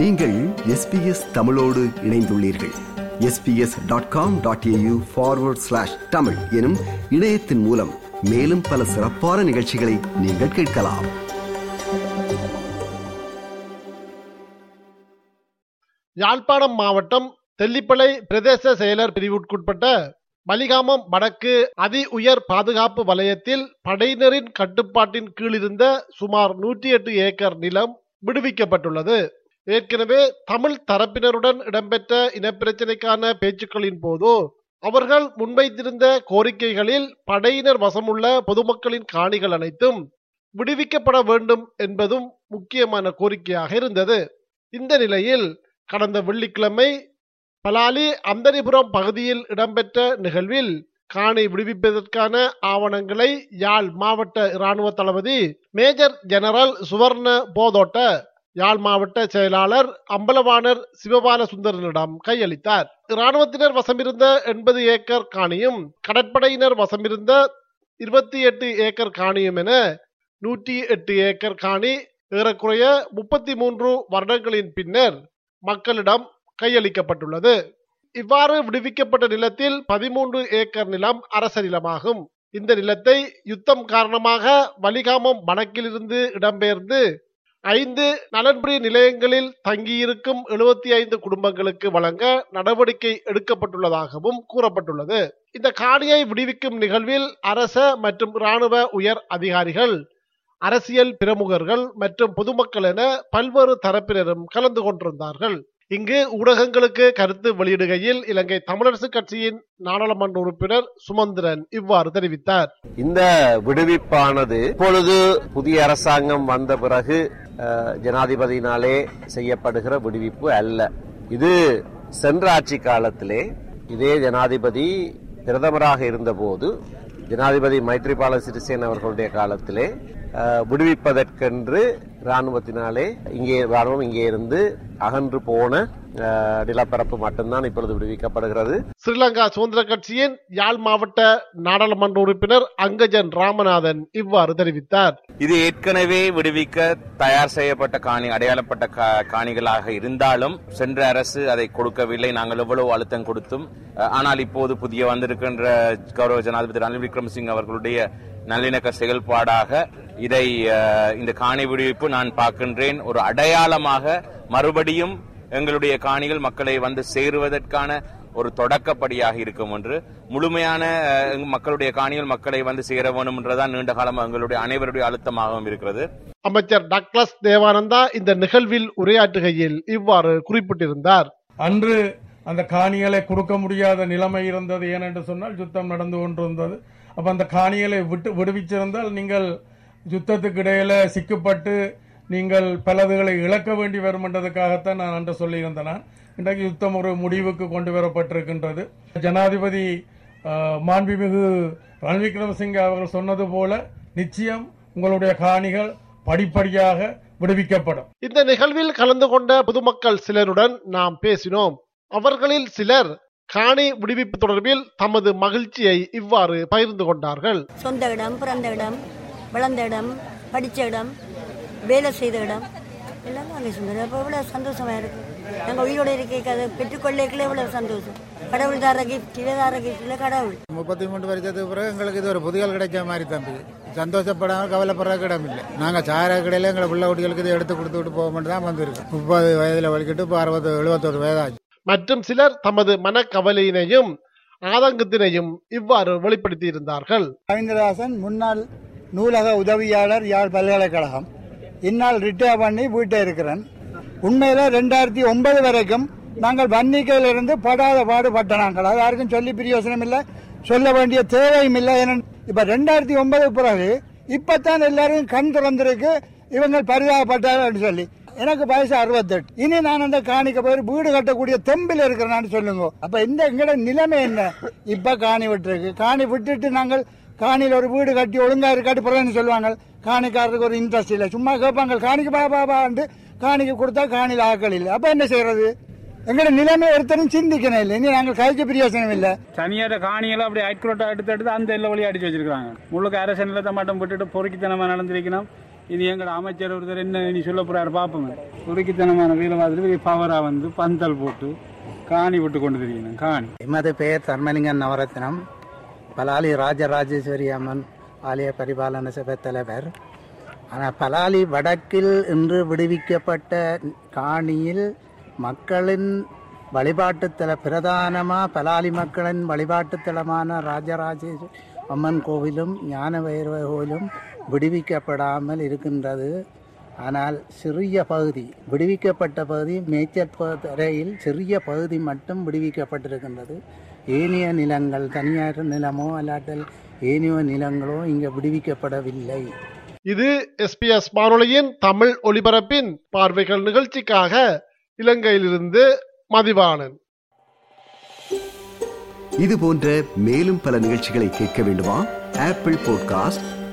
நீங்கள் எஸ்பிஎஸ் தமிழோடு இணைந்துள்ளீர்கள். SBS dot com dot AU forward slash Tamil எனும் இணையத்தின் மூலம் மேலும் பல சிறப்பான நிகழ்ச்சிகளை நீங்கள் கேட்கலாம். யாழ்ப்பாணம் மாவட்டம் தெல்லிப்பளை பிரதேச செயலர் பிரிவுக்குட்பட்ட மலிகாமம் வடக்கு அதி உயர் பாதுகாப்பு வலயத்தில் படையினரின் கட்டுப்பாட்டின் கீழிருந்த சுமார் நூற்றி எட்டு ஏக்கர் நிலம் விடுவிக்கப்பட்டுள்ளது. ஏற்கனவே தமிழ் தரப்பினருடன் இடம்பெற்ற இனப்பிரச்சினைக்கான பேச்சுக்களின் போது அவர்கள் முன்வைத்திருந்த கோரிக்கைகளில் படையினர் வசமுள்ள பொதுமக்களின் காணிகள் அனைத்தும் விடுவிக்கப்பட வேண்டும் என்பதும் முக்கியமான கோரிக்கையாக இருந்தது. இந்த நிலையில் கடந்த வெள்ளிக்கிழமை பலாலி அந்தரிபுரம் பகுதியில் இடம்பெற்ற நிகழ்வில் காணி விடுவிப்பதற்கான ஆவணங்களை யாழ் மாவட்ட இராணுவ தளபதி மேஜர் ஜெனரல் சுவர்ண போதோட்ட யாழ் மாவட்ட செயலாளர் அம்பலவாணர் சிவபால சுந்தரனிடம் கையளித்தார். இராணுவத்தினர் வசமிருந்த எண்பது ஏக்கர் காணியும் கடற்படையினர் வசமிருந்த இருபத்தி எட்டு ஏக்கர் காணியும் என நூற்றி எட்டு ஏக்கர் காணி ஏறக்குறைய முப்பத்தி மூன்று வருடங்களின் பின்னர் மக்களிடம் கையளிக்கப்பட்டுள்ளது. இவ்வாறு விடுவிக்கப்பட்ட நிலத்தில் பதிமூன்று ஏக்கர் நிலம் அரச நிலமாகும். இந்த நிலத்தை யுத்தம் காரணமாக வலிகாமம் வடக்கிலிருந்து இடம்பெயர்ந்து ஐந்து நலன்புரி நிலையங்களில் தங்கியிருக்கும் எழுபத்தி ஐந்து குடும்பங்களுக்கு வழங்க நடவடிக்கை எடுக்கப்பட்டுள்ளதாகவும் கூறப்பட்டுள்ளது. இந்த காணியை விடுவிக்கும் நிகழ்வில் அரச மற்றும் இராணுவ உயர் அதிகாரிகள் அரசியல் பிரமுகர்கள் மற்றும் பொதுமக்கள் என பல்வேறு தரப்பினரும் கலந்து கொண்டிருந்தார்கள். இங்கு ஊடகங்களுக்கு கருத்து வெளியிடுகையில் இலங்கை தமிழரசு கட்சியின் நாடாளுமன்ற உறுப்பினர் சுமந்திரன் இவ்வாறு தெரிவித்தார். இந்த விடுவிப்பானது இப்பொழுது புதிய அரசாங்கம் வந்த பிறகு ஜனாதிபதியினாலே செய்யப்படுகிற விடுவிப்பு அல்ல. இது சென்ற ஆட்சி காலத்திலே இதே ஜனாதிபதி பிரதமராக இருந்தபோது ஜனாதிபதி மைத்ரிபால சிறிசேன அவர்களுடைய காலத்திலே விடுவிப்பதற்கென்று ராணுவத்தினாலே இங்கே ராணுவம் இங்கே இருந்து அகன்று போன நிலப்பரப்பு மட்டும்தான் இப்பொழுது விடுவிக்கப்படுகிறது. ஸ்ரீலங்கா சுதந்திர கட்சியின் யாழ் மாவட்ட நாடாளுமன்ற உறுப்பினர் அங்கஜன் ராமநாதன் இவ்வாறு தெரிவித்தார். இது ஏற்கனவே விடுவிக்க தயார் செய்யப்பட்ட காணி அடையாளப்பட்ட கா- காணிகளாக இருந்தாலும் சென்ற அரசு அதை கொடுக்கவில்லை. நாங்கள் எவ்வளவு அழுத்தம் கொடுத்தும் ஆனால் இப்போது புதிய வந்திருக்கின்ற கௌரவ ஜனாதிபதி ரணில் விக்ரமசிங் அவர்களுடைய நல்லிணக்க செயல்பாடாக இதை இந்த காணி விடுவிப்பு நான் பார்க்கின்றேன். ஒரு அடையாளமாக மறுபடியும் எங்களுடைய காணிகள் மக்களை வந்து சேருவதற்கான ஒரு தொடக்கப்படியாக இருக்கும் என்று. முழுமையான மக்களுடைய காணிகள் மக்களை வந்து சேர வேண்டும் என்றுதான் நீண்ட காலமாக எங்களுடைய அனைவருடைய அழுத்தமாகவும் இருக்கிறது. அமைச்சர் டக்ளஸ் தேவானந்தா இந்த நிகழ்வில் உரையாற்றுகையில் இவ்வாறு குறிப்பிட்டிருந்தார். அன்று அந்த காணிகளை கொடுக்க முடியாத நிலைமை இருந்தது ஏனென்று சொன்னால் யுத்தம் நடந்து கொண்டிருந்தது. அப்ப அந்த காணிகளை விட்டு விடுவிச்சிருந்தால் நீங்கள் யுத்தத்துக்கு இடையில சிக்கப்பட்டு நீங்கள் பலதுகளை இழக்க வேண்டி வரும் என்றதுக்காகத்தான் நான் அன்று சொல்லியிருந்தேன்? நான். இன்றைக்கு யுத்தம் ஒரு முடிவுக்கு கொண்டு வரப்பட்டிருக்கின்றது. ஜனாதிபதி மாண்புமிகு ரணில் விக்ரமசிங்க அவர்கள் சொன்னது போல நிச்சயம் உங்களுடைய காணிகள் படிப்படியாக விடுவிக்கப்படும். இந்த நிகழ்வில் கலந்து கொண்ட பொதுமக்கள் சிலருடன் நாம் பேசினோம். அவர்களில் சிலர் காணி விடுவிப்பு தொடர்பில் தமது மகிழ்ச்சியை இவ்வாறு பகிர்ந்து கொண்டார்கள். சொந்த இடம் பிறந்த இடம் வளர்ந்த இடம் படித்த இடம் வேலை செய்த இடம். எல்லாம் நாங்கள் சொந்தம் அப்போ இவ்வளோ சந்தோஷமா இருக்கு. நாங்கள் உயிரோடு இருக்க அதை பெற்றுக்கொள்ளேக்கல இவ்வளோ சந்தோஷம். கடவுள் தார கிஃப்ட் தார கிஃப்ட்ல கடவுள். முப்பத்தி மூன்று வருஷத்துக்கு பிறகு எங்களுக்கு இது ஒரு புதியல் கிடைச்ச மாதிரி தம்பி. சந்தோஷப்படாம கவலைப்படுறதுக்கு இடம் இல்லை. நாங்கள் சார கடையில் எங்களை பிள்ளை குட்டிகளுக்கு இதை எடுத்து கொடுத்து விட்டு போக மட்டும் தான் வந்திருக்கோம் முப்பது வயதில் வலிக்கிட்டு இப்போ அறுபது எழுபத்தொரு வயதாச்சு. மற்றும் சிலர் தமது மனக்கவலையினையும் ஆதங்கத்தினையும் இவ்வாறு வெளிப்படுத்தி இருந்தார்கள். ரவீந்திரதாசன் முன்னாள் நூலக உதவியாளர் யாழ் பல்கலைக்கழகம்? இந்நாள் ரிட்டையர் பண்ணி வீட்டை இருக்கிறேன். உண்மையில ரெண்டாயிரத்தி ஒன்பது வரைக்கும் நாங்கள் வன்னிக்கையில இருந்து படாத பாடுபட்ட நாங்கள் அது யாருக்கும் சொல்லி பிரயோசனம் இல்லை சொல்ல வேண்டிய தேவையும் இல்லை. ஏன்னா இப்ப ரெண்டாயிரத்தி ஒன்பது பிறகு இப்பத்தான் எல்லாரும் கண் திறந்திருக்கு இவங்க பரிதாபப்பட்டார்கள் சொல்லி. எனக்கு வயசு அறுபத்தெட்டு. இனி நான் அந்த காணிக்க போய் வீடு கட்டக்கூடிய தெம்பில் இருக்கிறேன்னு சொல்லுங்க. அப்ப இந்த எங்கட நிலைமை என்ன? இப்ப காணி விட்டுருக்கு. காணி விட்டுட்டு நாங்கள் காணியில் ஒரு வீடு கட்டி ஒழுங்கா இருக்காட்டு பிறகு சொல்லுவாங்க. காணிக்காரருக்கு ஒரு இன்ட்ரெஸ்ட் இல்லை. சும்மா கேட்பாங்க காணிக்கு பா பா பாண்டு காணிக்கு கொடுத்தா காணியில் ஆக்கள் இல்லை. அப்ப என்ன செய்யறது எங்கட நிலைமை ஒருத்தரும் சிந்திக்கணும் இல்லை. இனி நாங்கள் கைக்கு பிரியோசனம் இல்லை. தனியார காணிகளை அப்படி அக்ரோட்டா எடுத்து எடுத்து அந்த எல்லை வழி அடிச்சு வச்சிருக்காங்க முழுக்க அரசு நிலத்தை மட்டும் விட்டுட்டு பொறுக்கித்தனமா நடந்திருக்கணும். இனி எங்களோட அமைச்சர் ஒருத்தர் என்ன இனி சொல்ல போறாரு பார்ப்போம் துருக்கித்தனமான வீர மாதிரி பவரா வந்து பந்தல் போட்டு காணி விட்டு கொண்டு தெரியணும் காணி. எமது பெயர் தர்மலிங்கன் நவரத்னம். பலாலி ராஜராஜேஸ்வரி அம்மன் ஆலய பரிபாலன சபை தலைவர். ஆனால் பலாலி வடக்கில் இன்று விடுவிக்கப்பட்ட காணியில் மக்களின் வழிபாட்டுத்தல பிரதானமாக பலாலி மக்களின் வழிபாட்டுத்தலமான ராஜராஜேஸ்வரி அம்மன் கோவிலும் ஞான வைரவ கோவிலும் விடுவிக்கப்படாமல் இருக்கின்றது. ஆனால் சிறிய பகுதி விடுவிக்கப்பட்ட பகுதி மேய்ச்சல் துறையில் சிறிய பகுதி மட்டும் விடுவிக்கப்பட்டிருக்கின்றது. ஏனைய நிலங்கள் தனியார் நிலமோ அல்லாட்டல் ஏனைய நிலங்களோ இங்கே விடுவிக்கப்படவில்லை. இது எஸ்பிஎஸ் வானொலியின் தமிழ் ஒலிபரப்பின் பார்வைகள் நிகழ்ச்சிக்காக இலங்கையிலிருந்து மதிவாணன். இது போன்ற மேலும் பல நிகழ்ச்சிகளை கேட்க வேண்டுமா? Apple podcast